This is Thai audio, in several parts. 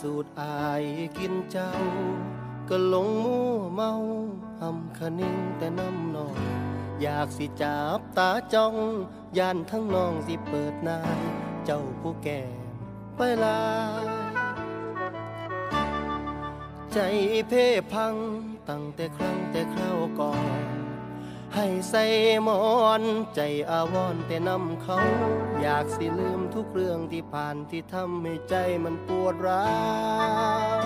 สูดอายกินเจ้า ก็หลงมั่วเมาหำคะนิ่งแต่น้ำนอง อยากสิจับตาจ้องยานทั้งน้องสิเปิดนายเจ้าผู้แก่ไปลายใจเพ่พังตั้งแต่ครั้งแต่คราวก่อน ให้ใส่มอนใจอาวรณ์แต่นำเขา อยากสิลืมทุกเรื่องที่ผ่านที่ทำให้ใจมันปวดร้าว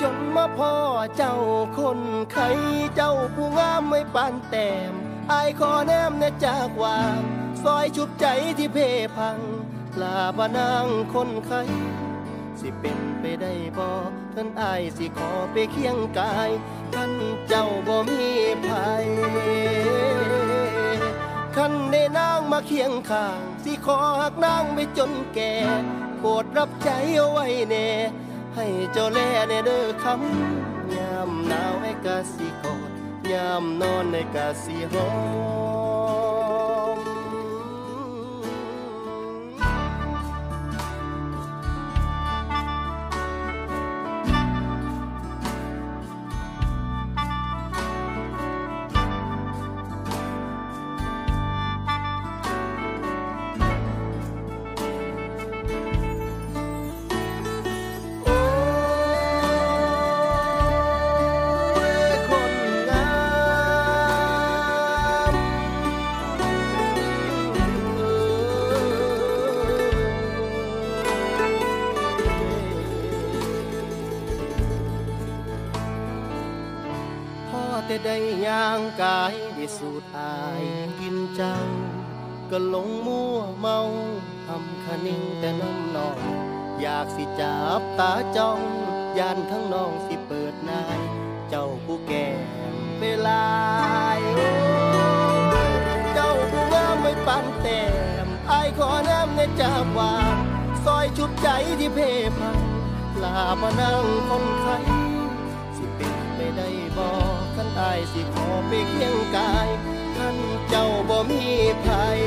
จนมาพ่อเจ้าคนไข้เจ้าผู้งามไม่ปานแต้มอายขอแนมแนจากวางซอยชุบใจที่เพพังลาบานางคนไข้สิเป็นไปได้บ่ ท่านอายสิขอไปเคียงกาย ท่านเจ้าบ่มีภัยคันได้นางมาเคียงข้าง สิขอหักนางไปจนแก่โปรดรับใจเอาไว้แน่ ให้เจ้าแลแน่เด้อคำยามหนาวให้กะสิกอดยามนอนในกะสิหอม สูดอายกินเจ้า ก็หลงมั่วเมาทำคนิ่งแต่น้ำนอง อยากสิจับตาจ้องยานทั้งน้องสิเปิดนาย เจ้าผู้แก่เวลาเจ้าผู้งามไม่ปันแต้มอายขอแนมในจาวางซอยชุบใจที่เพพังลามานั่งคนไข้ายสิขอไปเคียงกายขันเจ้าบ่มีภัย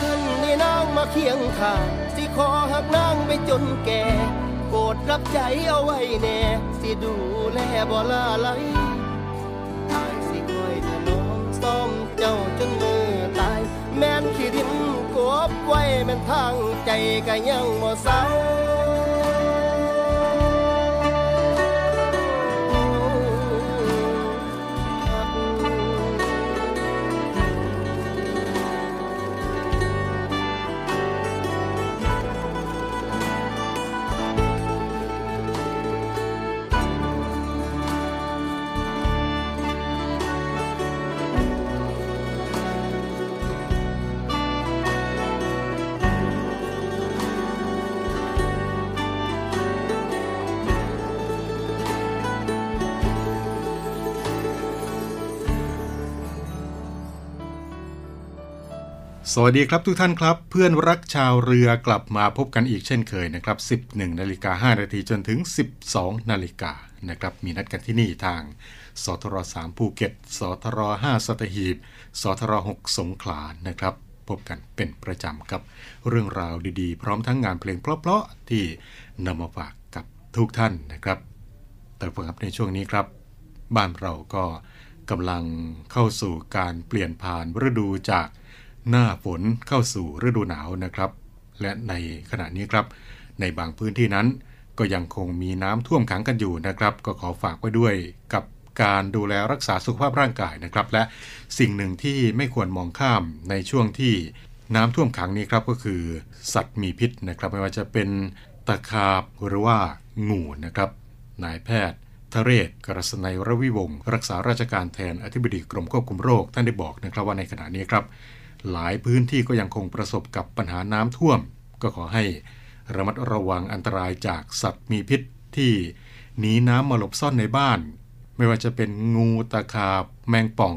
ท่านนี่นางมาเคียงข้างสิขอหักนางไปจนแก่โปรดรับใจเอาไว้แน่สิดูแลบ่ลาไหลอายสิคอยถนอมซ่อมเจ้าจนมือตาย แม่นขี้ดินกบไว้แม่นทางใจก็ยังบ่เศร้า สวัสดีครับทุกท่านครับ เพื่อนรักชาวเรือกลับมาพบกันอีกเช่นเคยนะครับ 11นาฬิกา5นาทีจนถึง 12นาฬิกานะครับมีนัดกันที่นี่ทางสทร3ภูเก็ตสทร5สัตหีบสทร6สงขลานะครับพบกันเป็นประจำกับเรื่องราวดีๆ พร้อมทั้งงานเพลงเพราะๆที่นำมาฝากกับทุกท่านนะครับ แต่เพื่อนครับในช่วงนี้ครับ บ้านเราก็กำลังเข้าสู่การเปลี่ยนผ่านฤดูจาก หน้าฝนเข้าสู่ฤดูหนาวนะครับ และในขณะนี้ครับ ในบางพื้นที่นั้น ก็ยังคงมีน้ำท่วมขังกันอยู่นะครับ ก็ขอฝากไว้ด้วยกับการดูแลรักษาสุขภาพร่างกายนะครับ และสิ่งหนึ่งที่ไม่ควรมองข้ามในช่วงที่น้ำท่วมขังนี้ครับก็คือ สัตว์มีพิษนะครับ ไม่ว่าจะเป็นตะขาบหรือว่างูนะครับนายแพทย์ทเรศกรสนัยรวิวงศ์รักษาราชการแทนอธิบดีกรมควบคุมโรคท่านได้บอกนะครับว่าในขณะนี้ครับ หลายพื้นที่ก็ยังคงประสบกับปัญหาน้ำท่วม ก็ขอให้ระมัดระวังอันตรายจากสัตว์มีพิษที่หนีน้ำมาหลบซ่อนในบ้าน ไม่ว่าจะเป็นงูตะขาบแมงป่อง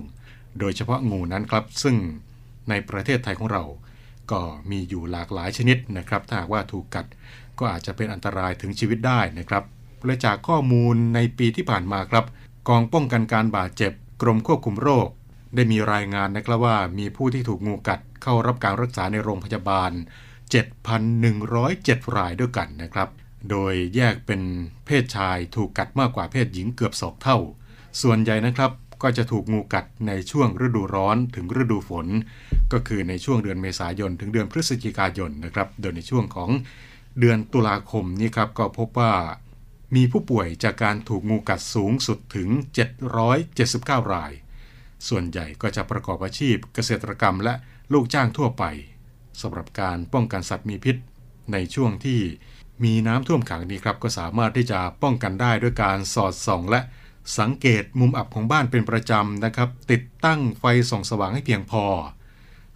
โดยเฉพาะงูนั้นครับ ซึ่งในประเทศไทยของเรา ก็มีอยู่หลากหลายชนิดนะครับ ถ้าหากว่าถูกกัดก็อาจจะเป็นอันตรายถึงชีวิตได้นะครับและจากข้อมูลในปีที่ผ่านมาครับ กองป้องกันการบาดเจ็บ กรมควบคุมโรค ได้มีรายงานนะครับว่ามีผู้ที่ถูกงูกัดเข้ารับการรักษาในโรงพยาบาล 7,107 รายด้วยกันนะครับ โดยแยกเป็นเพศชายถูกกัดมากกว่าเพศหญิงเกือบสองเท่า ส่วนใหญ่นะครับก็จะถูกงูกัดในช่วงฤดูร้อนถึงฤดูฝน ก็คือในช่วงเดือนเมษายน ถึงเดือนพฤศจิกายนนะครับ โดยในช่วงของเดือนตุลาคมนี้ครับก็พบว่ามีผู้ป่วยจากการถูกงูกัดสูงสุดถึง 779 ราย ส่วนใหญ่ก็จะประกอบอาชีพเกษตรกรรมและลูกจ้างทั่วไปสำหรับการป้องกันสัตว์มีพิษ ในช่วงที่มีน้ำท่วมขังนี้ครับ ก็สามารถที่จะป้องกันได้ด้วยการสอดส่อง และสังเกตมุมอับของบ้านเป็นประจำนะครับ ติดตั้งไฟส่องสว่างให้เพียงพอ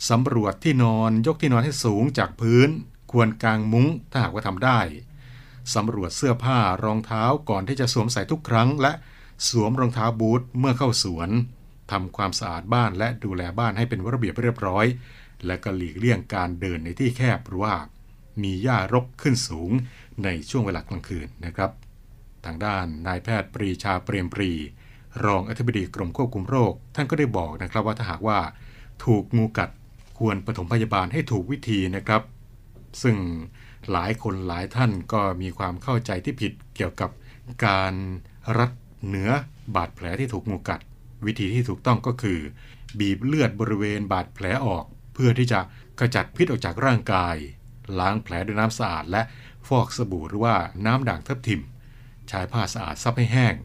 สำรวจที่นอนยกที่นอนให้สูงจากพื้น ควรกางมุ้งถ้าหากว่าทำได้สำรวจเสื้อผ้ารองเท้าก่อนที่จะสวมใส่ทุกครั้ง และสวมรองเท้าบูทเมื่อเข้าสวน ทำความสะอาดบ้านและดูแลบ้านให้เป็นระเบียบเรียบร้อย และก็หลีกเลี่ยงการเดินในที่แคบหรือว่า มีหญ้ารกขึ้นสูงในช่วงเวลากลางคืนนะครับ ทางด้านนายแพทย์ปรีชาเปรมปรี รองอธิบดีกรมควบคุมโรค ท่านก็ได้บอกนะครับว่าถ้าหากว่า ถูกงูกัดควรปฐมพยาบาลให้ถูกวิธีนะครับ ซึ่งหลายคนหลายท่านก็มีความเข้าใจที่ผิดเกี่ยวกับการรัดเนื้อบาดแผลที่ถูกงูกัด วิธีที่ถูกต้องก็คือ บีบเลือดบริเวณบาดแผลออก เพื่อที่จะกระจัดพิษออกจากร่างกาย ล้างแผลด้วยน้ำสะอาด และฟอกสบู่หรือว่าน้ำด่างทับทิมใช้ผ้าสะอาดซับให้แห้ง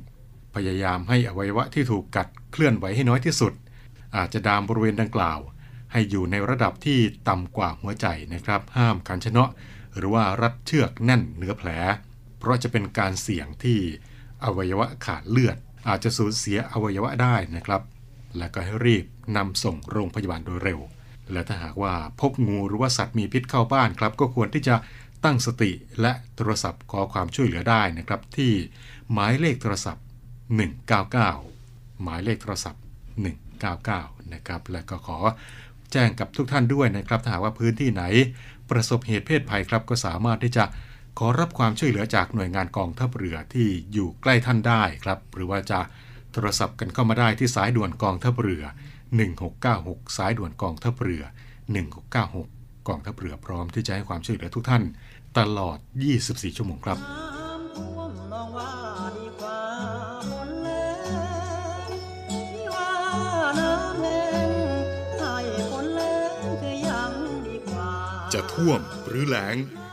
พยายามให้อวัยวะที่ถูกกัดเคลื่อนไหวให้น้อยที่สุด อาจจะดามบริเวณดังกล่าว ให้อยู่ในระดับที่ต่ำกว่าหัวใจนะครับ ห้ามขันชนะ หรือว่ารัดเชือกแน่นเหนือแผล เพราะจะเป็นการเสี่ยงที่อวัยวะขาดเลือด อาจจะสูญเสียอวัยวะได้นะครับ และก็ให้รีบนำส่งโรงพยาบาลโดยเร็ว และถ้าหากว่าพบงูหรือว่าสัตว์มีพิษเข้าบ้านครับ ก็ควรที่จะตั้งสติและโทรศัพท์ขอความช่วยเหลือได้นะครับ ที่หมายเลขโทรศัพท์ 199 หมายเลขโทรศัพท์ 199 นะครับ และก็ขอแจ้งกับทุกท่านด้วยนะครับ ถ้าหากว่าพื้นที่ไหนประสบเหตุเพศภัยครับก็สามารถที่จะ ขอรับความช่วยเหลือจากหน่วยงานกองทัพเรือที่อยู่ใกล้ท่านได้ครับ หรือว่าจะโทรศัพท์กันเข้ามาได้ที่สายด่วนกองทัพเรือ 1696 สายด่วนกองทัพเรือ 1696 กองทัพเรือพร้อมที่จะให้ความช่วยเหลือทุกท่าน ตลอด 24 ชั่วโมงครับจะท่วมหรือแหลง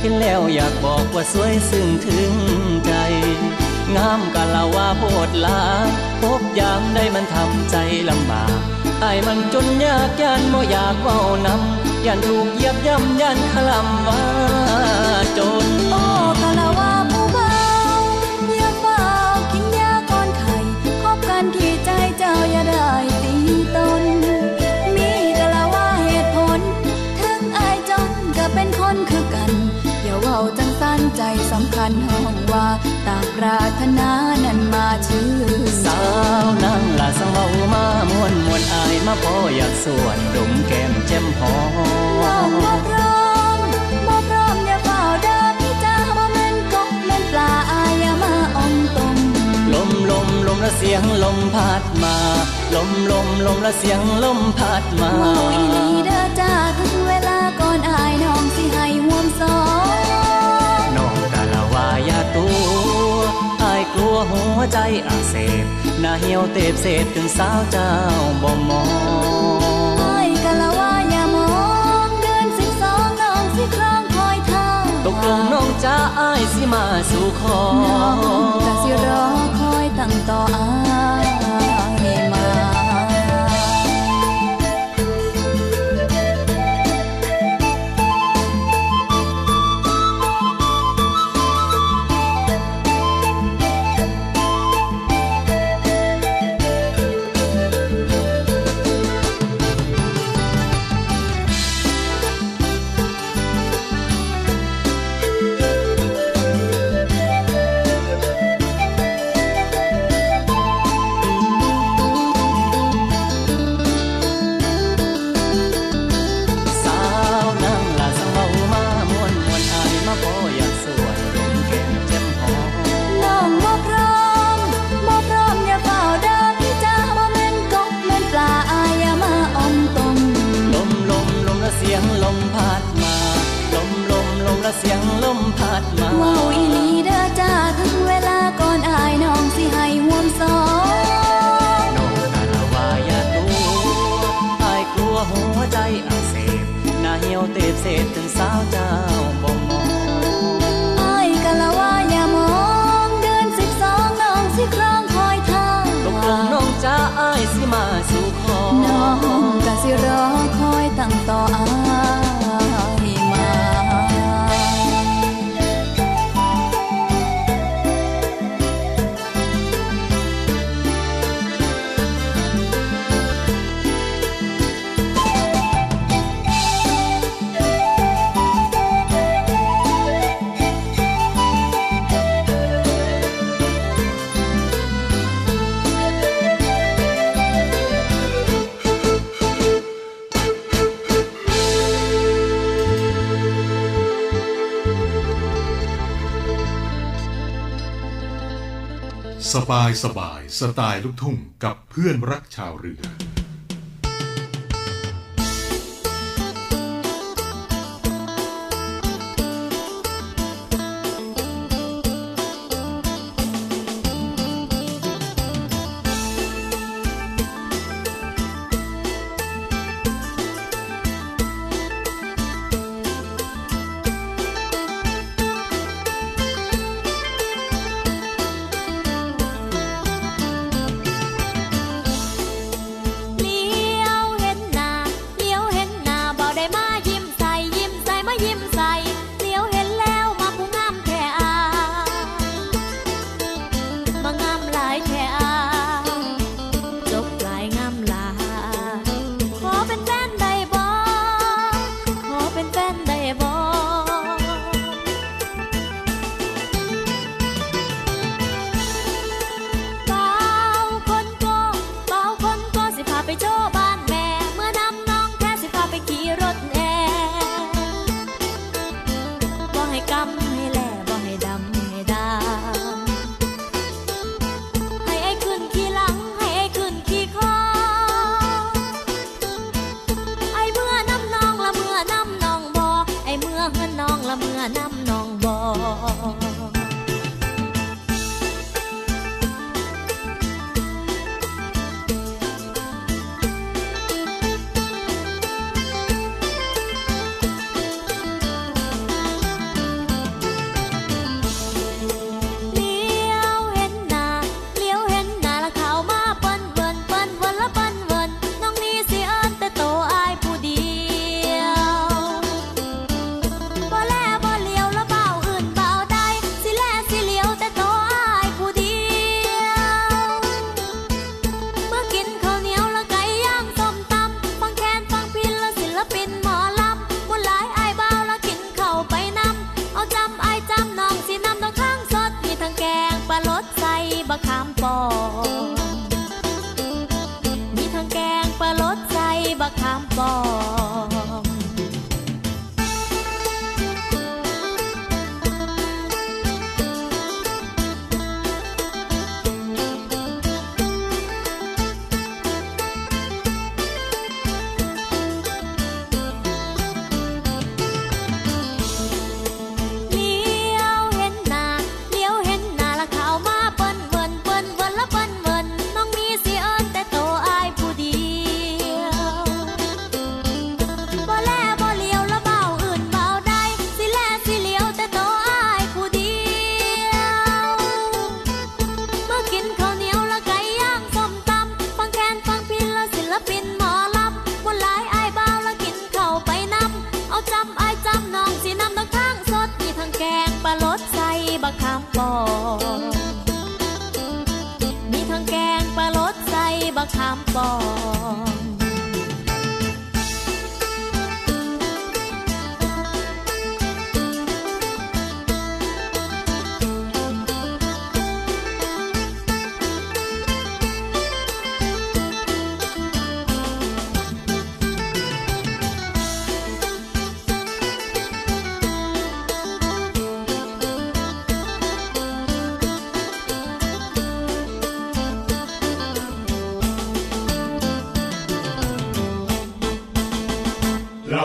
เห็นแล้วอยากบอกว่าสวยซึ้งถึงใจ งามกะละว่าโพดลา พบยามได้มันทำใจลำบากไอ้มันจนยากยันบ่อยากเว้านำยันถูกเยียบย่ำยันคลำว่าจน รารถนานั้นมาชื่อสาวนางลาสเบามามวนมวนอายมาพออยากสวนดมแก้มแจ่มหอน้องบ่พร้อมบ่พร้อมอย่าเฝ้าเดินพี่จ้าบ่แม่นกบแม่นปลาอายอย่ามาอมตมลมลมลมละเสียงลมพัดมา ลมลมลมละเสียงลมพัดมาเมาอีหลีเด้อจ้าถึงเวลาก่อนอายน้องสิให้ห่วมสองน้อาอย่าตัวอายกลัวหัวใจอักเสบหน้าเหี่ยวเตบเสพถึงสาวเจ้าบ่มองอ้ายกะละว่าอย่ามองเดือนสิบสองน้องสิครองคอยทางตกลงน้องจ้าอายสิมาสู่ขอน้องกะสิรอคอยตั้งต่ออายมา บายสบายสไตล์ลูกทุ่งกับเพื่อนรักชาวเรือ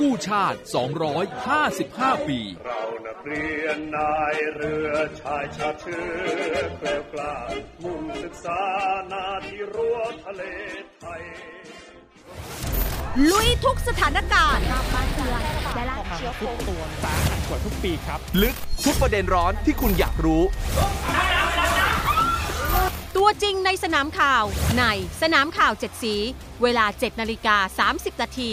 กู้ชาติ 255 ปี เรานักเรียนนายเรือชายชาติเชื้อเกลียวกล้ามุ่งศึกษานาที่รั้วทะเลไทย ลุยทุกสถานการณ์ลึกทุกประเด็นร้อนที่คุณอยากรู้ ตัวจริงในสนามข่าวในสนามข่าว 7 สี เวลา 7 นาฬิกา 30 นาที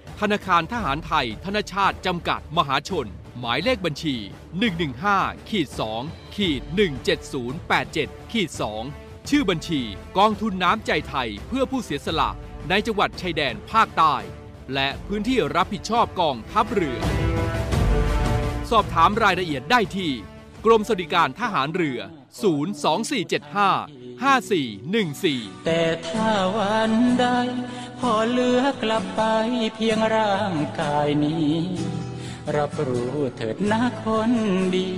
ธนาคารทหารไทย ธนชาติ จำกัด มหาชน หมายเลขบัญชี 115ขีด2ขีด17087ขีด2ชื่อบัญชี กองทุนน้ำใจไทยเพื่อผู้เสียสละ ในจังหวัดชายแดนภาคใต้ และพื้นที่รับผิดชอบกองทัพเรือ สอบถามรายละเอียดได้ที่ กรมสวัสดิการทหารเรือ 02475 5414 แต่ถ้าวันใดพอเหลือกลับไปเพียงร่างกายนี้ รับรู้เถิดนะคนดี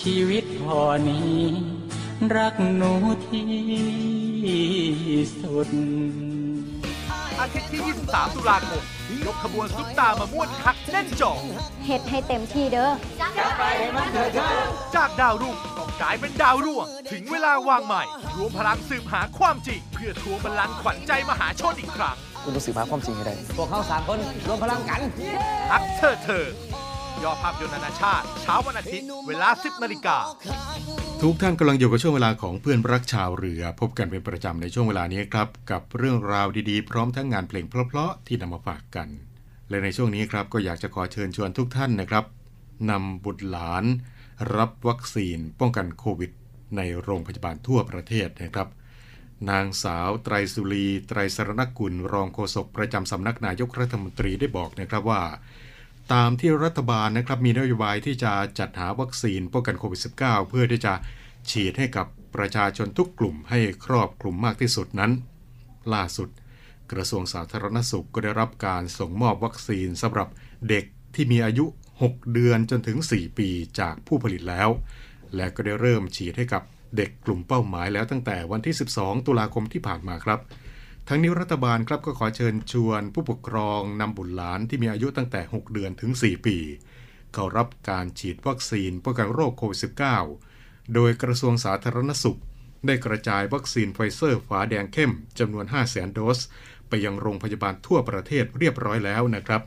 ชีวิตพอนี้ รักหนูที่สุด อาทิตย์ที่ 23 ตุลาคม ยกขบวนซุปตามาม่วนคักแน่นจอเฮ็ดให้เต็มที่เด้อ จากดาวรุ่งต้องกลายเป็นดาวร่วง ถึงเวลาวางใหม่ รวมพลังสืบหาความจริง เพื่อทวงบัลลังก์ขวัญใจมหาชนอีกครั้ง คุณรู้สึกมาความจริงยังไงพวกเขาสามคนรวมพลังกัน ฮักเธอเธอ ยอดภาพยนตร์นานาชาติ เช้าวันอาทิตย์ เวลา 10นาฬิกา ทุกท่านกำลังอยู่กับช่วงเวลาของเพื่อนรักชาวเรือ พบกันเป็นประจำในช่วงเวลานี้ครับ กับเรื่องราวดีๆ พร้อมทั้งงานเพลงเพราะๆที่นำมาฝากกัน และในช่วงนี้ครับก็อยากจะขอเชิญชวนทุกท่านนะครับนำบุตรหลาน รับวัคซีนป้องกันโควิด ในโรงพยาบาลทั่วประเทศนะครับนางสาวไตรสุรี ไตรสรณกุล รองโฆษกประจำสำนักนายกรัฐมนตรีได้บอกนะครับว่า ตามที่รัฐบาลนะครับมีนโยบายที่จะจัดหาวัคซีนป้องกันโควิด -19 เพื่อที่จะฉีดให้กับประชาชนทุกกลุ่มให้ครอบคลุมมากที่สุดนั้น ล่าสุด กระทรวงสาธารณสุขก็ได้รับการส่งมอบวัคซีนสำหรับเด็กที่มีอายุ 6 เดือนจนถึง 4 ปีจากผู้ผลิตแล้ว และก็ได้เริ่มฉีดให้กับเด็กกลุ่มเป้าหมายแล้วตั้งแต่วันที่ 12 ตุลาคมที่ผ่านมาครับ ทั้งนี้รัฐบาลครับก็ขอเชิญชวน ผู้ปกครองนำบุตรหลานที่มีอายุตั้งแต่ 6 เดือนถึง 4 ปี เข้ารับการฉีดวัคซีนป้องกันโรคโควิด -19 โดยกระทรวงสาธารณสุข ได้กระจายวัคซีนไฟเซอร์ฝาแดงเข้มจำนวน 5 0 0 0 0 0 โดส ไปยังโรงพยาบาลทั่วประเทศเรียบร้อยแล้วนะครับ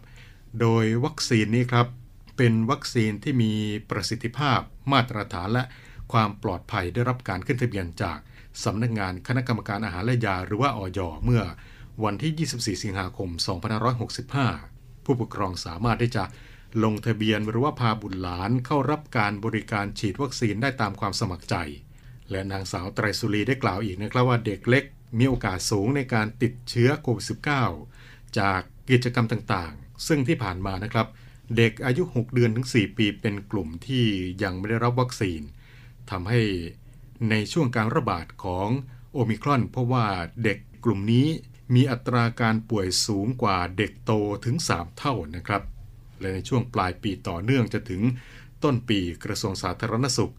โดยวัคซีนนี้ครับ เป็นวัคซีนที่มีประสิทธิภาพ มาตรฐานและความปลอดภัยได้รับการขึ้นทะเบียนจาก สำนักงานคณะกรรมการอาหารและยาหรือว่าอย.เมื่อวันที่ 24 สิงหาคม 2565 ผู้ปกครองสามารถที่จะลงทะเบียนหรือว่าพาบุตรหลานเข้ารับการบริการฉีดวัคซีนได้ตามความสมัครใจ และนางสาวไตรสุรีได้กล่าวอีกนะครับว่าเด็กเล็กมีโอกาสสูงในการติดเชื้อโควิด -19 จากกิจกรรมต่างๆ ซึ่งที่ผ่านมานะครับ เด็กอายุ 6 เดือนถึง 4 ปีเป็นกลุ่มที่ยังไม่ได้รับวัคซีนทำให้ ในช่วงการระบาดของโอมิครอน เพราะว่าเด็กกลุ่มนี้มีอัตราการป่วยสูงกว่าเด็กโตถึง 3 เท่านะครับ และในช่วงปลายปีต่อเนื่องจะถึงต้นปีกระทรวงสาธารณสุข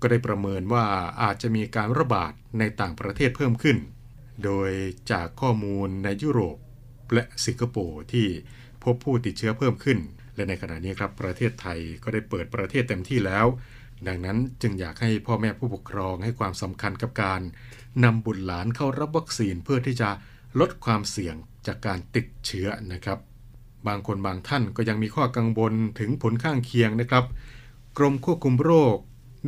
ก็ได้ประเมินว่าอาจจะมีการระบาดในต่างประเทศเพิ่มขึ้น โดยจากข้อมูลในยุโรปและสิงคโปร์ที่พบผู้ติดเชื้อเพิ่มขึ้น และในขณะนี้ครับประเทศไทยก็ได้เปิดประเทศเต็มที่แล้ว ดังนั้นจึงอยากให้พ่อแม่ผู้ปกครองให้ความสำคัญกับการนำบุตรหลานเข้ารับวัคซีนเพื่อที่จะลดความเสี่ยงจากการติดเชื้อนะครับ บางคนบางท่านก็ยังมีข้อกังวลถึงผลข้างเคียงนะครับ กรมควบคุมโรค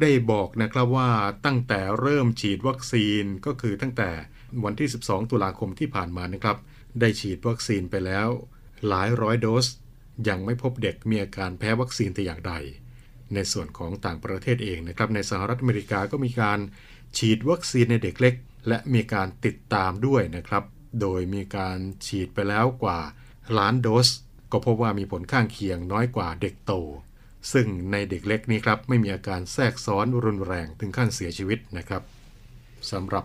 ได้บอกนะครับว่าตั้งแต่เริ่มฉีดวัคซีนก็คือตั้งแต่วันที่ 12 ตุลาคมที่ผ่านมานะครับ ได้ฉีดวัคซีนไปแล้ว หลายร้อยโดส ยังไม่พบเด็กมีอาการแพ้วัคซีนแต่อย่างใด ในส่วนของต่างประเทศเองนะครับในสหรัฐอเมริกาก็มีการฉีดวัคซีนในเด็กเล็ก และมีการติดตามด้วยนะครับ โดยมีการฉีดไปแล้วกว่าล้านโดส ก็พบว่ามีผลข้างเคียงน้อยกว่าเด็กโต ซึ่งในเด็กเล็กนี้ครับไม่มีอาการแทรกซ้อนรุนแรงถึงขั้นเสียชีวิตนะครับสำหรับ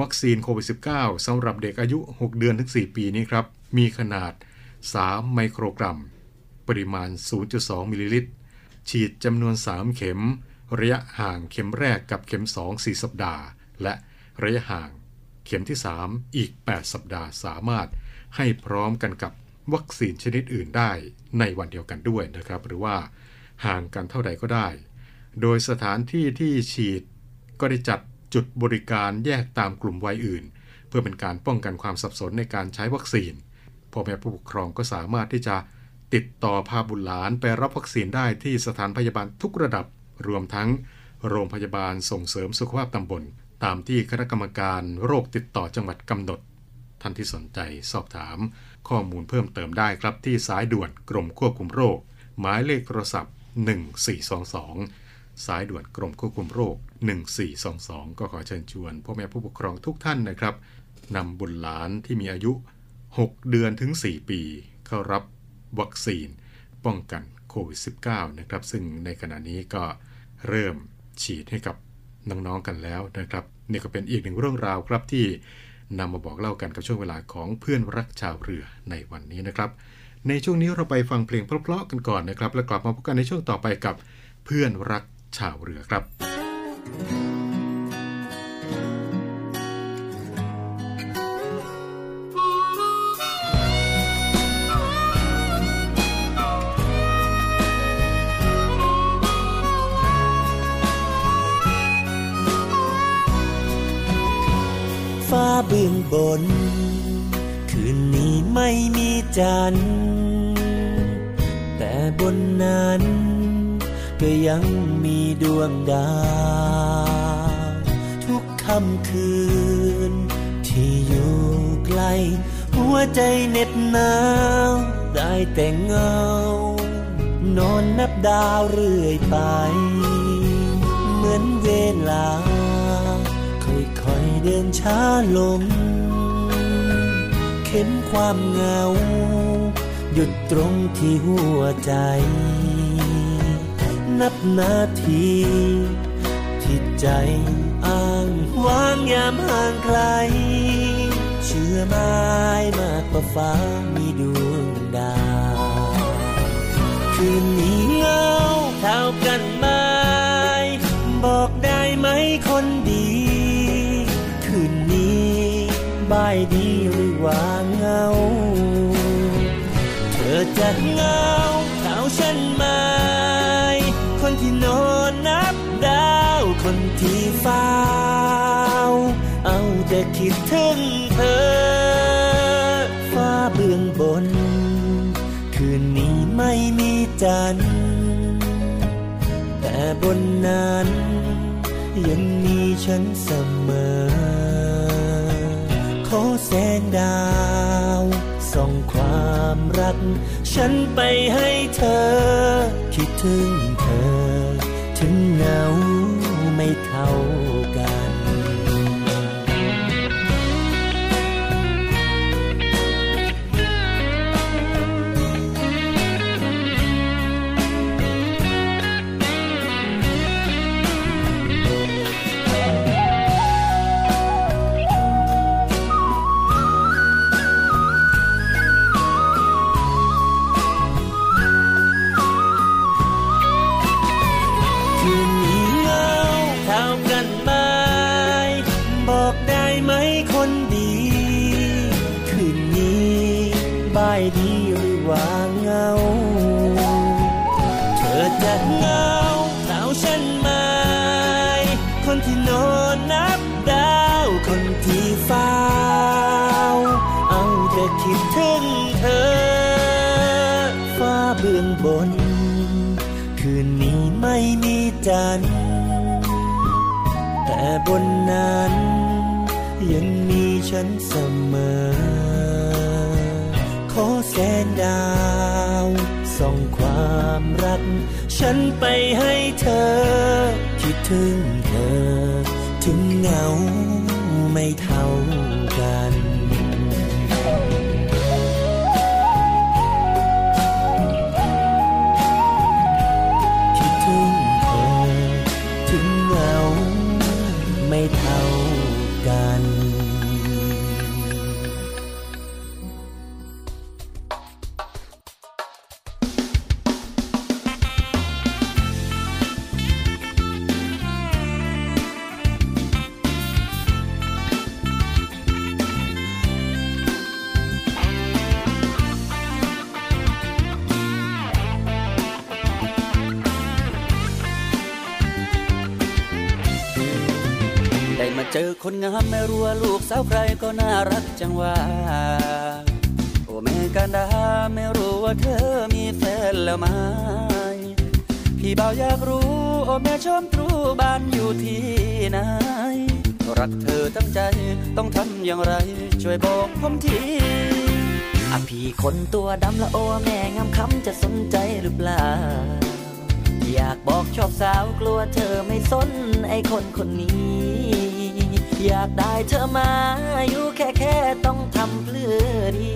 วัคซีนโควิด -19 สำหรับเด็กอายุ 6 เดือนถึง 4 ปีนี้ครับ มีขนาด 3 ไมโครกรัม ปริมาณ 0.2 มิลลิลิตร ฉีดจำนวน 3 เข็ม ระยะห่างเข็มแรกกับเข็ม 2 4 สัปดาห์ และระยะห่างเข็มที่ 3 อีก 8 สัปดาห์สามารถให้พร้อมกันกับวัคซีนชนิดอื่นได้ในวันเดียวกันด้วยนะครับ หรือว่าห่างกันเท่าใดก็ได้ โดยสถานที่ที่ฉีดก็ได้จัดจุดบริการแยกตามกลุ่มวัยอื่น เพื่อเป็นการป้องกันความสับสนในการใช้วัคซีนพ่อแม่ผู้ปกครองก็สามารถที่จะ ติดต่อพาบุตรหลานไปรับวัคซีนได้ที่สถานพยาบาลทุกระดับ รวมทั้งโรงพยาบาลส่งเสริมสุขภาพตำบล ตามที่คณะกรรมการโรคติดต่อจังหวัดกำหนด ท่านที่สนใจสอบถาม ข้อมูลเพิ่มเติมได้ครับที่สายด่วนกรมควบคุมโรค หมายเลขโทรศัพท์ 1422 สายด่วนกรมควบคุมโรค 1422 ก็ขอเชิญชวนพ่อแม่ผู้ปกครองทุกท่านนะครับนำบุตรหลานที่มีอายุ 6 เดือนถึง 4 ปี เข้ารับ วัคซีน ป้องกันโควิด -19 นะครับซึ่งในขณะนี้ก็เริ่มฉีดให้กับน้องๆกันแล้วนะครับนี่ก็เป็นอีกหนึ่งเรื่องราวครับที่นำมาบอกเล่ากันกับช่วงเวลาของเพื่อนรักชาวเรือในวันนี้นะครับ ในช่วงนี้เราไปฟังเพลงเพราะๆกันก่อนนะครับ แล้วกลับมาพบกันในช่วงต่อไปกับเพื่อนรักชาวเรือครับ บน คืนนี้ไม่มีจันทร์ แต่บนนั้น ก็ยังมีดวงดาว ทุกค่ำคืน ที่อยู่ไกล หัวใจเหน็บหนาว ได้แต่เงา นอนนับดาวเรื่อยไป เหมือนเวลาค่อยๆเดินช้าลง เข็นความเหงา หยุดตรงที่หัวใจ นับนาทีที่ใจอ้างว้างยามห่างไกล เชื่อไม้มากกว่าฟ้ามีดวงดาวคืนนี้เงาเท่ากันไหมบอกได้ไหมคนดี บายดีหรือว่าเงา เธอจะเงาเท่าฉันไหม คนที่นอนนับดาว คนที่เฝ้า เอาแต่คิดถึงเธอ ฟ้าเบื้องบน คืนนี้ไม่มีจันทร์แต่บนนั้น ยังมีฉันเสมอขอ แสงดาวส่องความรัก ฉันไปให้เธอ คิดถึงเธอ ถึงเหงาไม่เท่า ไปให้เธอ คิดถึงเธอ ถึงเหงาาลูกสาวใครก็น่ารักจังว่าโอ้แม่กันดาไม่รู้ว่าเธอมีแฟนแล้วไหมพี่เบาอยากรู้โอ้แม่ชมตรูบ้านอยู่ที่ไหนรักเธอตั้งใจต้องทำอย่างไร ช่วยบอกผมทีอะพี่คนตัวดำละโอแม่งามคำจะสนใจหรือเปล่า อยากบอกชอบสาวกลัวเธอไม่สนไอคนคนนี้ อยากได้เธอมาอยู่แค่แค่ต้องทำเพื่อดี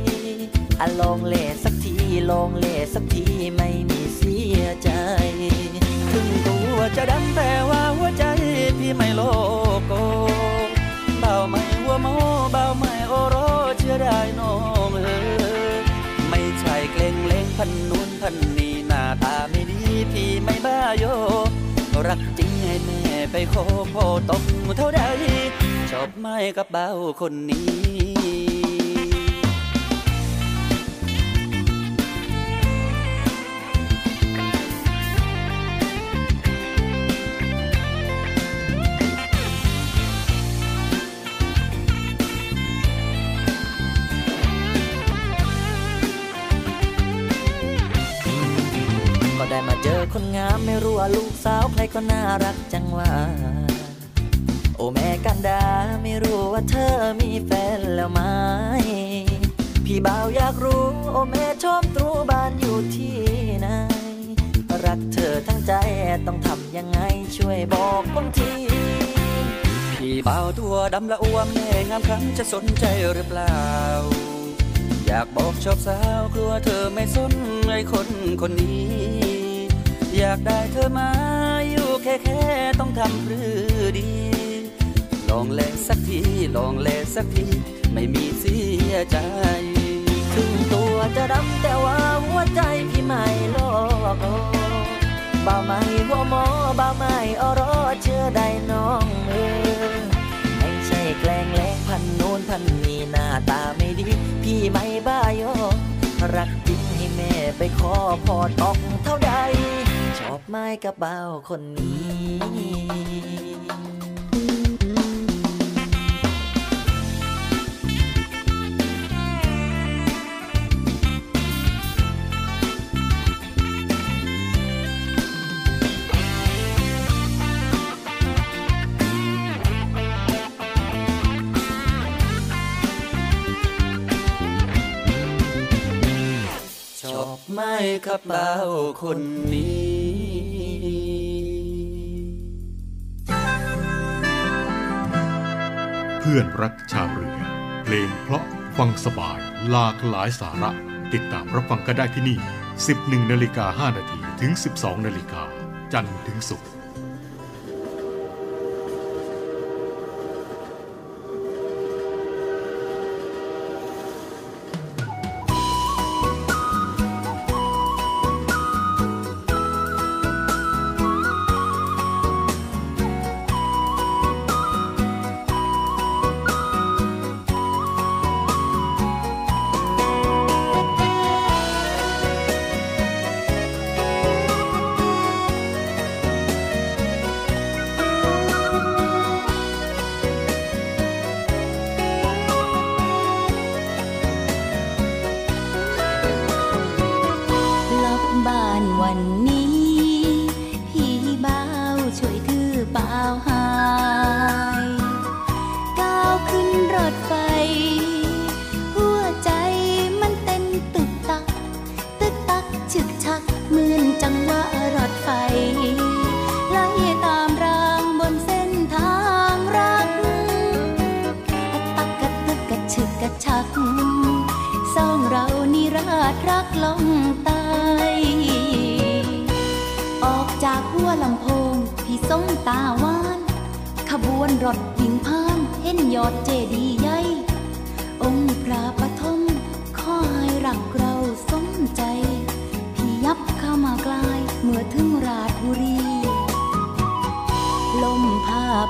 อะลองเล่สักทีลองเล่สักทีไม่มีเสียใจถึงตัวจะดำแต่ว่าหัวใจพี่ไม่โลโกเบาไม่หัวโมเบาไม่โอโรเชื่อได้น้องเออไม่ใช่เกรงเลงพันนู้นพันนี้หน้าตาไม่ดีพี่ไม่บ้าโยรักจริง ไปโคโพตกเท่าใดชอบไม่กับเบาคนนี้ก็ได้มาเจอคนงามไม่รู้ว่าลูก สาวใครก็น่ารักจังว่า โอแม่กันดาไม่รู้ว่าเธอมีแฟนแล้วไหม พี่บ่าวอยากรู้ โอแม่ชมตรูบ้านอยู่ที่ไหน รักเธอทั้งใจต้องทำยังไงช่วยบอกผมที พี่บ่าวตัวดำละอ้วมแม่งามครั้งจะสนใจหรือเปล่า อยากบอกชอบสาวกลัวเธอไม่สนไอคนคนนี้ อยากได้เธอมาอยู่แค่แค่ต้องทำหรือดี ลองแลสักที ลองแลสักที ไม่มีเสียใจถึงตัวจะดำแต่ว่าหัวใจพี่ไม่ลอกบ่าไม่หัวหมอบ่าไม่อรอเชื่อได้น้องเออไม่ใช่แกล้งแล้งพันโน้นพันนี้หน้าตาไม่ดี พี่ไม่บ้าโยรักจริงให้แม่ไปขอพอตอกเท่าใด อบไม้กับเบ้าคนนี้ ไม้กับเบาคนนี้เพื่อนรักชาวเรือ เพลงเพราะฟังสบายหลากหลายสาระ ติดตามรับฟังก็ได้ที่นี่ 11นาฬิกา5นาทีถึง 12นาฬิกาจันทร์ถึงศุกร์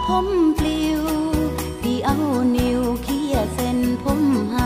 ผมปลิว พี่เอานิ้วเขี่ยเส้นผมหา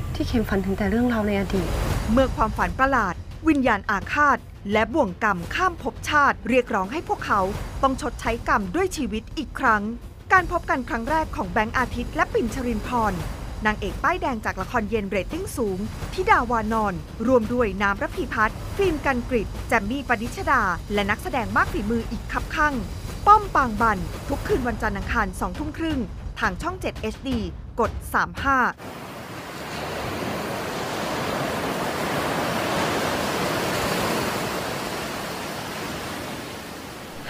ที่เข็มฝันถึงแต่เรื่องราวในอดีต เมื่อความฝันประหลาด วิญญาณอาฆาต และบ่วงกรรมข้ามภพชาติ เรียกร้องให้พวกเขาต้องชดใช้กรรมด้วยชีวิตอีกครั้ง การพบกันครั้งแรกของแบงค์อาทิตย์และปิ่นชรินพรนางเอกป้ายแดงจากละครเย็นเรตติ้งสูงธิดาวานร ร่วมด้วยน้ำรพีภัทรฟิล์มกันกริดแจมมี่ปนิชดา และนักแสดงมากฝีมืออีกคับคั่งปมปางบรรพ์ ทุกคืนวันจันทร์อังคาร2ทุ่มครึ่ง ทางช่อง 7 HD กด 35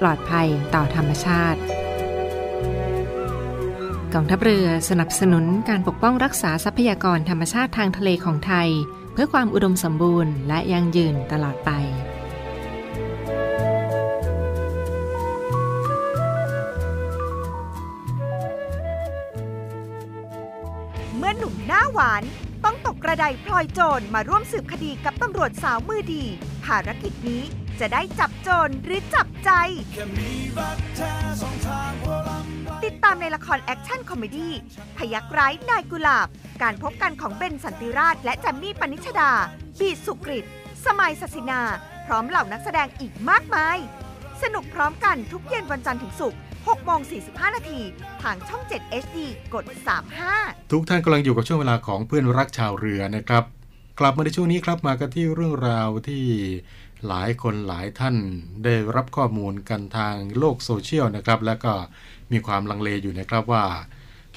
ปลอดภัยต่อธรรมชาติ กองทัพเรือสนับสนุนการปกป้องรักษาทรัพยากรธรรมชาติทางทะเลของไทย เพื่อความอุดมสมบูรณ์และยั่งยืนตลอดไปเมื่อหนุ่มหน้าหวาน ต้องตกกระไดพลอยโจนมาร่วมสืบคดีกับตำรวจสาวมือดี ภารกิจนี้ จะได้จับโจรหรือจับใจ ติดตามในละคร action comedy พยัคฆ์ร้ายนายกุหลาบ การพบกันของเบนสันติราช และแจมมี่ปนิชดา บีสุกริต ใหม่ศศินา พร้อมเหล่านักแสดงอีกมากมาย สนุกพร้อมกันทุกเย็นวันจันทร์ถึงศุกร์6โมง45 นาทีทางช่อง 7 HD กด 35 ทุกท่านกำลังอยู่กับช่วงเวลาของเพื่อนรักชาวเรือนะครับ กลับมาในช่วงนี้ครับมากันที่เรื่องราวที่ หลายคนหลายท่านได้รับข้อมูลกันทางโลกโซเชียลนะครับ แล้วก็มีความลังเลอยู่นะครับว่า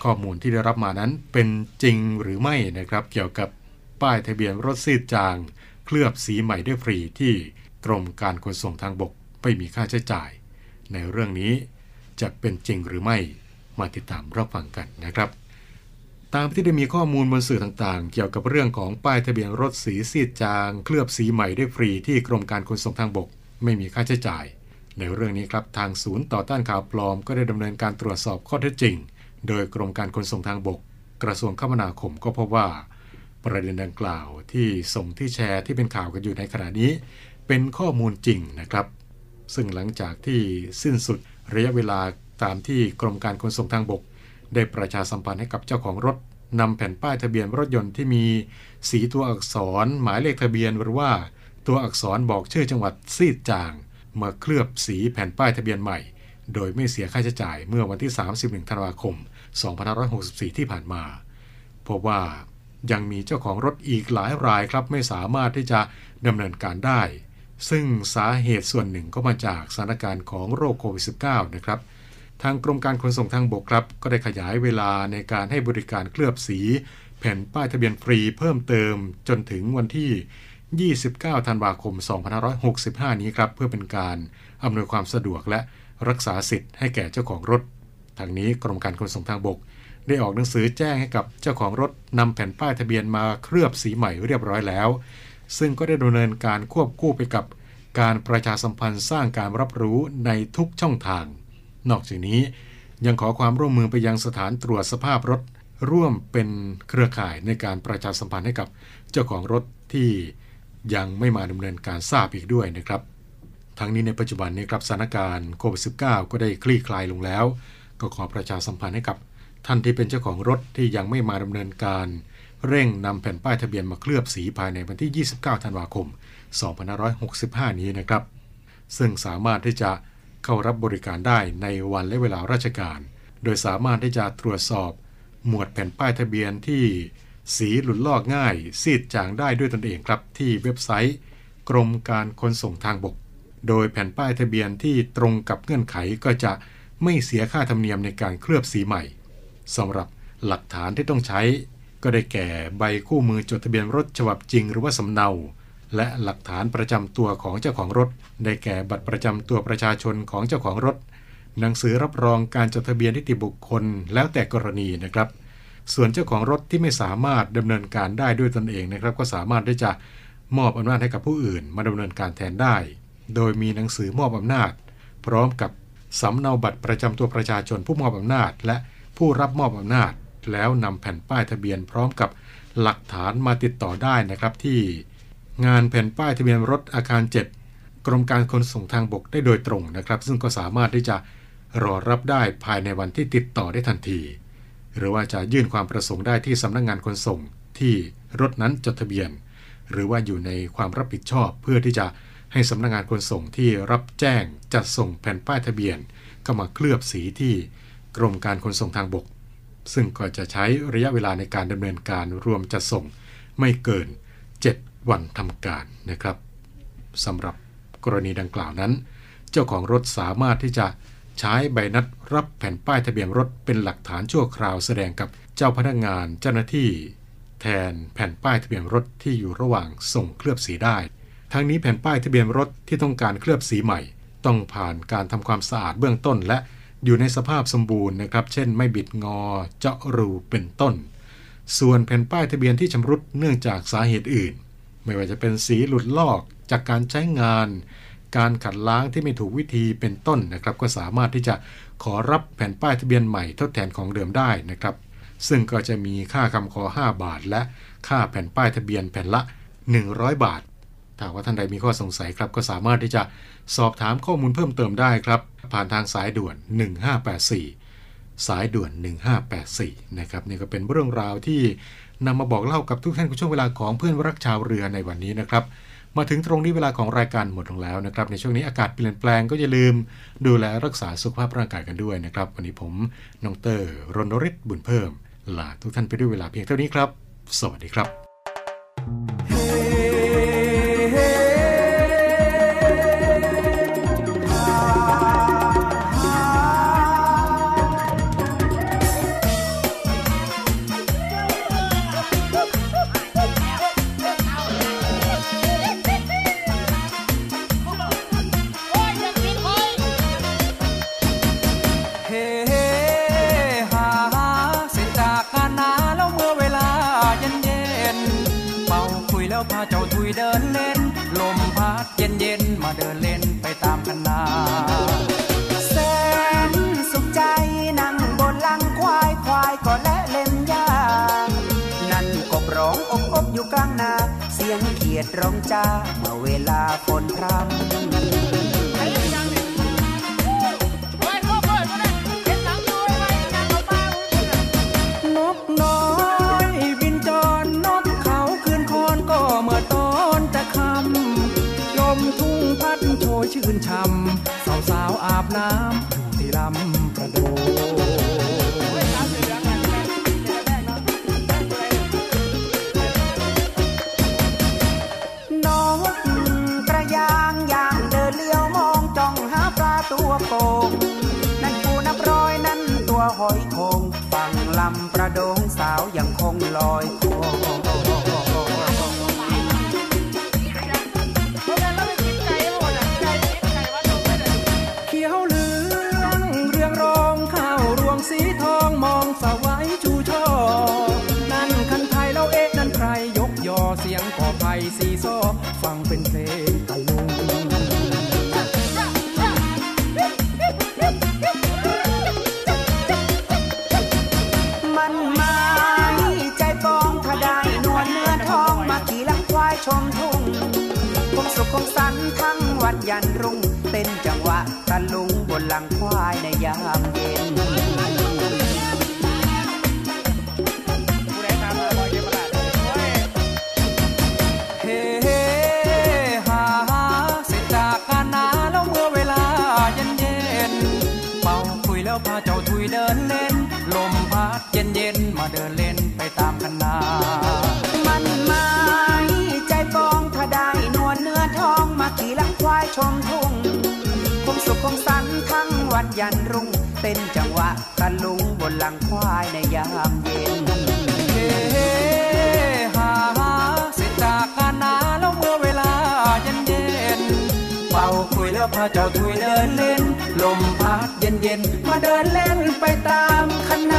ข้อมูลที่ได้รับมานั้นเป็นจริงหรือไม่นะครับ เกี่ยวกับป้ายทะเบียนรถซีดจาง เคลือบสีใหม่ด้วยฟรีที่กรมการขนส่งทางบกไม่มีค่าใช้จ่าย ในเรื่องนี้จะเป็นจริงหรือไม่มาติดตามรับฟังกันนะครับ ตามที่ได้มีข้อมูลบนสื่อต่างๆ เกี่ยวกับเรื่องของป้ายทะเบียนรถสีซีดจาง เคลือบสีใหม่ได้ฟรีที่กรมการขนส่งทางบก ไม่มีค่าใช้จ่าย ในเรื่องนี้ครับทางศูนย์ต่อต้านข่าวปลอมก็ได้ดำเนินการตรวจสอบข้อเท็จจริง โดยกรมการขนส่งทางบก กระทรวงคมนาคมก็พบว่า ประเด็นดังกล่าวที่ส่งที่แชร์ที่เป็นข่าวกันอยู่ในขณะนี้ เป็นข้อมูลจริงนะครับ ซึ่งหลังจากที่สิ้นสุดระยะเวลาตามที่กรมการขนส่งทางบก ได้ประชาสัมพันธ์ให้กับเจ้าของรถนำแผ่นป้ายทะเบียนรถยนต์ที่มีสีตัวอักษรหมายเลขทะเบียนหรือว่า ตัวอักษรบอกชื่อจังหวัดซีดจางมาเคลือบสีแผ่นป้ายทะเบียนใหม่ โดยไม่เสียค่าใช้จ่ายเมื่อวันที่ 31 ธันวาคม 2564 ที่ผ่านมา พบว่ายังมีเจ้าของรถอีกหลายรายครับไม่สามารถที่จะดำเนินการได้ ซึ่งสาเหตุส่วนหนึ่งก็มาจากสถานการณ์ของโรคโควิด -19 นะครับ ทางกรมการขนส่งทางบกครับ ก็ได้ขยายเวลาในการให้บริการเคลือบสี แผ่นป้ายทะเบียนฟรีเพิ่มเติมจนถึงวันที่ 29 ธันวาคม 2565 นี้ครับ เพื่อเป็นการอำนวยความสะดวกและรักษาสิทธิ์ให้แก่เจ้าของรถ ทางนี้กรมการขนส่งทางบก ได้ออกหนังสือแจ้งให้กับเจ้าของรถนำแผ่นป้ายทะเบียนมาเคลือบสีใหม่เรียบร้อยแล้ว ซึ่งก็ได้ดำเนินการควบคู่ไปกับการประชาสัมพันธ์สร้างการรับรู้ในทุกช่องทาง นอกจากนี้ยังขอความร่วมมือไปยังสถานตรวจสภาพรถ ร่วมเป็นเครือข่ายในการประชาสัมพันธ์ให้กับเจ้าของรถที่ยังไม่มาดำเนินการทราบอีกด้วยนะครับ ทั้งนี้ในปัจจุบันนี้ครับสถานการณ์โควิด -19 ก็ได้คลี่คลายลงแล้ว ก็ขอประชาสัมพันธ์ให้กับท่านที่เป็นเจ้าของรถที่ยังไม่มาดำเนินการ เร่งนำแผ่นป้ายทะเบียนมาเคลือบสีภายในวันที่ 29 ธันวาคม 2565 นี้นะครับ ซึ่งสามารถที่จะ เข้ารับบริการได้ในวันและเวลาราชการ โดยสามารถที่จะตรวจสอบ หมวดแผ่นป้ายทะเบียนที่สีหลุดลอกง่าย ซีดจางได้ด้วยตนเองครับ ที่เว็บไซต์ กรมการขนส่งทางบก โดยแผ่นป้ายทะเบียนที่ตรงกับเงื่อนไขก็จะไม่เสียค่าธรรมเนียมในการเคลือบสีใหม่สำหรับหลักฐานที่ต้องใช้ ก็ได้แก่ใบคู่มือจดทะเบียนรถฉบับจริงหรือว่าสำเนา และหลักฐานประจำตัวของเจ้าของรถ ได้แก่บัตรประจำตัวประชาชนของเจ้าของรถ หนังสือรับรองการจดทะเบียนนิติบุคคลแล้วแต่กรณีนะครับ ส่วนเจ้าของรถที่ไม่สามารถดำเนินการได้ด้วยตนเองนะครับ ก็สามารถที่จะมอบอำนาจให้กับผู้อื่น มาดำเนินการแทนได้ โดยมีหนังสือมอบอำนาจ พร้อมกับสำเนาบัตรประจำตัวประชาชนผู้มอบอำนาจ และผู้รับมอบอำนาจ แล้วนำแผ่นป้ายทะเบียนพร้อมกับหลักฐานมาติดต่อได้นะครับที่ งานแผ่นป้ายทะเบียนรถอาคาร 7 กรมการขนส่งทางบกได้โดยตรงนะครับ ซึ่งก็สามารถที่จะรอรับได้ภายในวันที่ติดต่อได้ทันที หรือว่าจะยื่นความประสงค์ได้ที่สำนักงงานขนส่งที่รถนั้นจดทะเบียน หรือว่าอยู่ในความรับผิดชอบเพื่อที่จะให้สำนักงงานขนส่งที่รับแจ้งจัดส่งแผ่นป้ายทะเบียนก็มาเคลือบสีที่กรมการขนส่งทางบก ซึ่งก็จะใช้ระยะเวลาในการดำเนินการรวมจัดส่งไม่เกิน 7 วันทำการนะครับสำหรับกรณีดังกล่าวนั้น เจ้าของรถสามารถที่จะใช้ใบนัดรับแผ่นป้ายทะเบียนรถเป็นหลักฐานชั่วคราวแสดงกับเจ้าพนักงานเจ้าหน้าที่ แทนแผ่นป้ายทะเบียนรถที่อยู่ระหว่างส่งเคลือบสีได้ ทั้งนี้แผ่นป้ายทะเบียนรถที่ต้องการเคลือบสีใหม่ ต้องผ่านการทำความสะอาดเบื้องต้น และอยู่ในสภาพสมบูรณ์นะครับ เช่น ไม่บิดงอ เจาะรูเป็นต้น ส่วนแผ่นป้ายทะเบียนที่ชำรุดเนื่องจากสาเหตุอื่น ไม่ว่าจะเป็นสีหลุดลอกจากการใช้งาน การขัดล้างที่ไม่ถูกวิธีเป็นต้นนะครับ ก็สามารถที่จะขอรับแผ่นป้ายทะเบียนใหม่ทดแทนของเดิมได้นะครับ ซึ่งก็จะมีค่าคำขอ 5 บาท และค่าแผ่นป้ายทะเบียนแผ่นละ 100 บาทถ้าว่าท่านใดมีข้อสงสัยครับ ก็สามารถที่จะสอบถามข้อมูลเพิ่มเติมได้ครับ ผ่านทางสายด่วน 1584 สายด่วน 1584 นะครับนี่ก็เป็นเรื่องราวที่ นำมาบอกเล่ากับทุกท่านในช่วงเวลาของเพื่อนรักชาวเรือในวันนี้นะครับ มาถึงตรงนี้เวลาของรายการหมดลงแล้วนะครับ ในช่วงนี้อากาศเปลี่ยนแปลงก็อย่าลืม ดูแลรักษาสุขภาพร่างกายกันด้วยนะครับ วันนี้ผมนงเตอร์รณฤทธิ์บุญเพิ่มลาทุกท่านไปด้วยเวลาเพียงเท่านี้ครับ สวัสดีครับ เดินเล่น ลมพัดเย็นเย็นๆมาเดินเล่นไปตามกันนาแสนสุขใจนั่งบนหลังควายควายก็และเล่นยานั่นกบร้องอบอบอยู่กลางนา เสียงเขียดร้องจ้าเมื่อเวลาฝนพรำ ลอย ยันรุ่ง เต้นจังหวะตะลุงบนหลังควายในยามเย็นเฮเฮฮาฮาเสร็จจากการนาแล้วเมื่อเวลาเย็นเย็นเฝ้าคุยแล้วพาเจ้าทุยเดินเล่น ลมพัดเย็นเย็นมาเดินเล่นไปตามคันนา ชมทุ่งคงสุขคงสันทั้งวันยันรุ่งเต้นจังหวะตะลุงบนหลังควายในยามเย็นเฮฮาเสร็จจากการนาแล้วเมื่อเวลาเย็นเย็นเป่าคุยแล้วพาเจ้าทุยเดินเล่น ลมพัดเย็นเย็นมาเดินเล่นไปตามคันน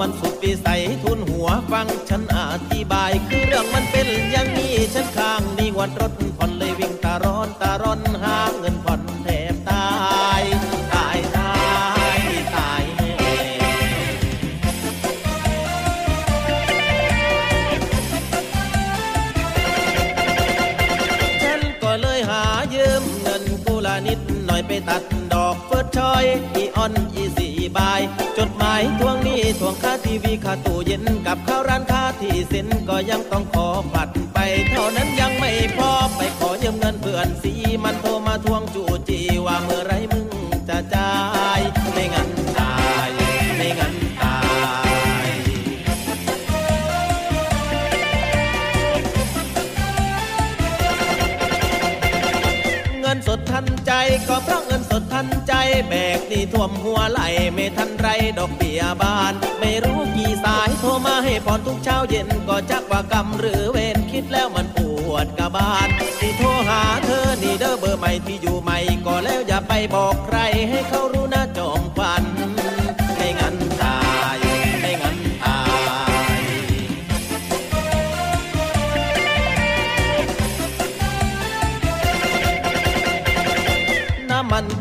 มันสุดวิสัยทุนาตู้เย็นกับข้าวร้านค้าที่สินก็ยังต้องขอผัดไป เท่านั้นยังไม่พอ แบกนี่ท่วมหัวไหลไม่ทันไรดอกเบี้ยบาน ไม่รู้กี่สายโทรมาให้ผ่อนทุกเช้าเย็นก็จักว่ากรรมหรือเวรคิดแล้วมันปวดกระบาลที่โทรหาเธอนี่เด้อเบอร์ใหม่ที่อยู่ใหม่ก็แล้วอย่าไปบอกใครให้เขารู้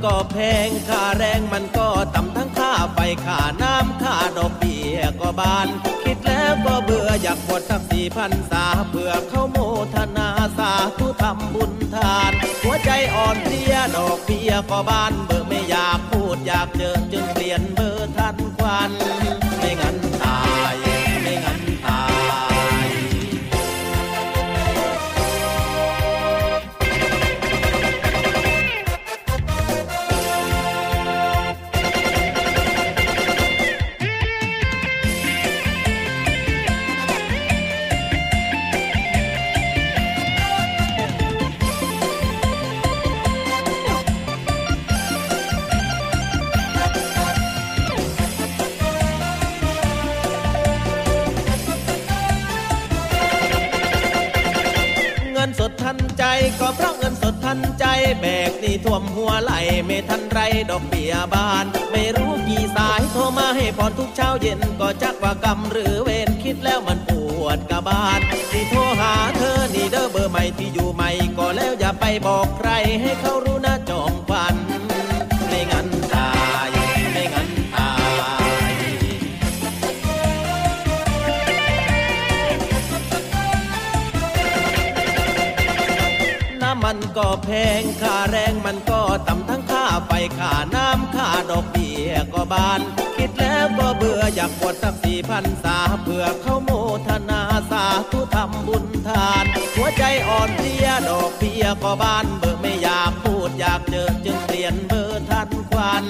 ก็แพงค่าแรงมันก็ต่ำทั้งค่าไฟค่าน้ำค่าดอกเบี้ยก็บาน คิดแล้วก็เบื่ออยากหมดสักสี่พันสาเพื่อเข้าโมทนาสาธุทำบุญทาน หัวใจอ่อนเพลียดอกเบี้ยก็บานเบื่อไม่อยากพูดอยากเจอจึงเปลี่ยนเบอร์ทันควัน ดอกเบี้ยบาน ไม่รู้กี่สายโทรมาให้พรทุกเช้าเย็นก็จักว่ากรรมหรือเวรคิดแล้วมันปวดกระบาดที่โทรหาเธอนี่เด้อเบอร์ใหม่ที่อยู่ใหม่ก็แล้วอย่าไปบอกใครให้เขารู้นะจอมขวันไม่งั้นตายไม่งั้นตายน้ำมันก็แพงค่าแรงมันก็ ไฟค่าน้ำค่าดอกเบี้ยก็บาน คิดแล้วก็เบื่ออยากบวชสักสี่พันสาเพื่อเข้าโมทนาสาธุทำบุญทาน หัวใจอ่อนเพลียดอกเบี้ยก็บาน เบื่อไม่อยากพูดอยากเจอจึงเปลี่ยนเบอร์ทันควัน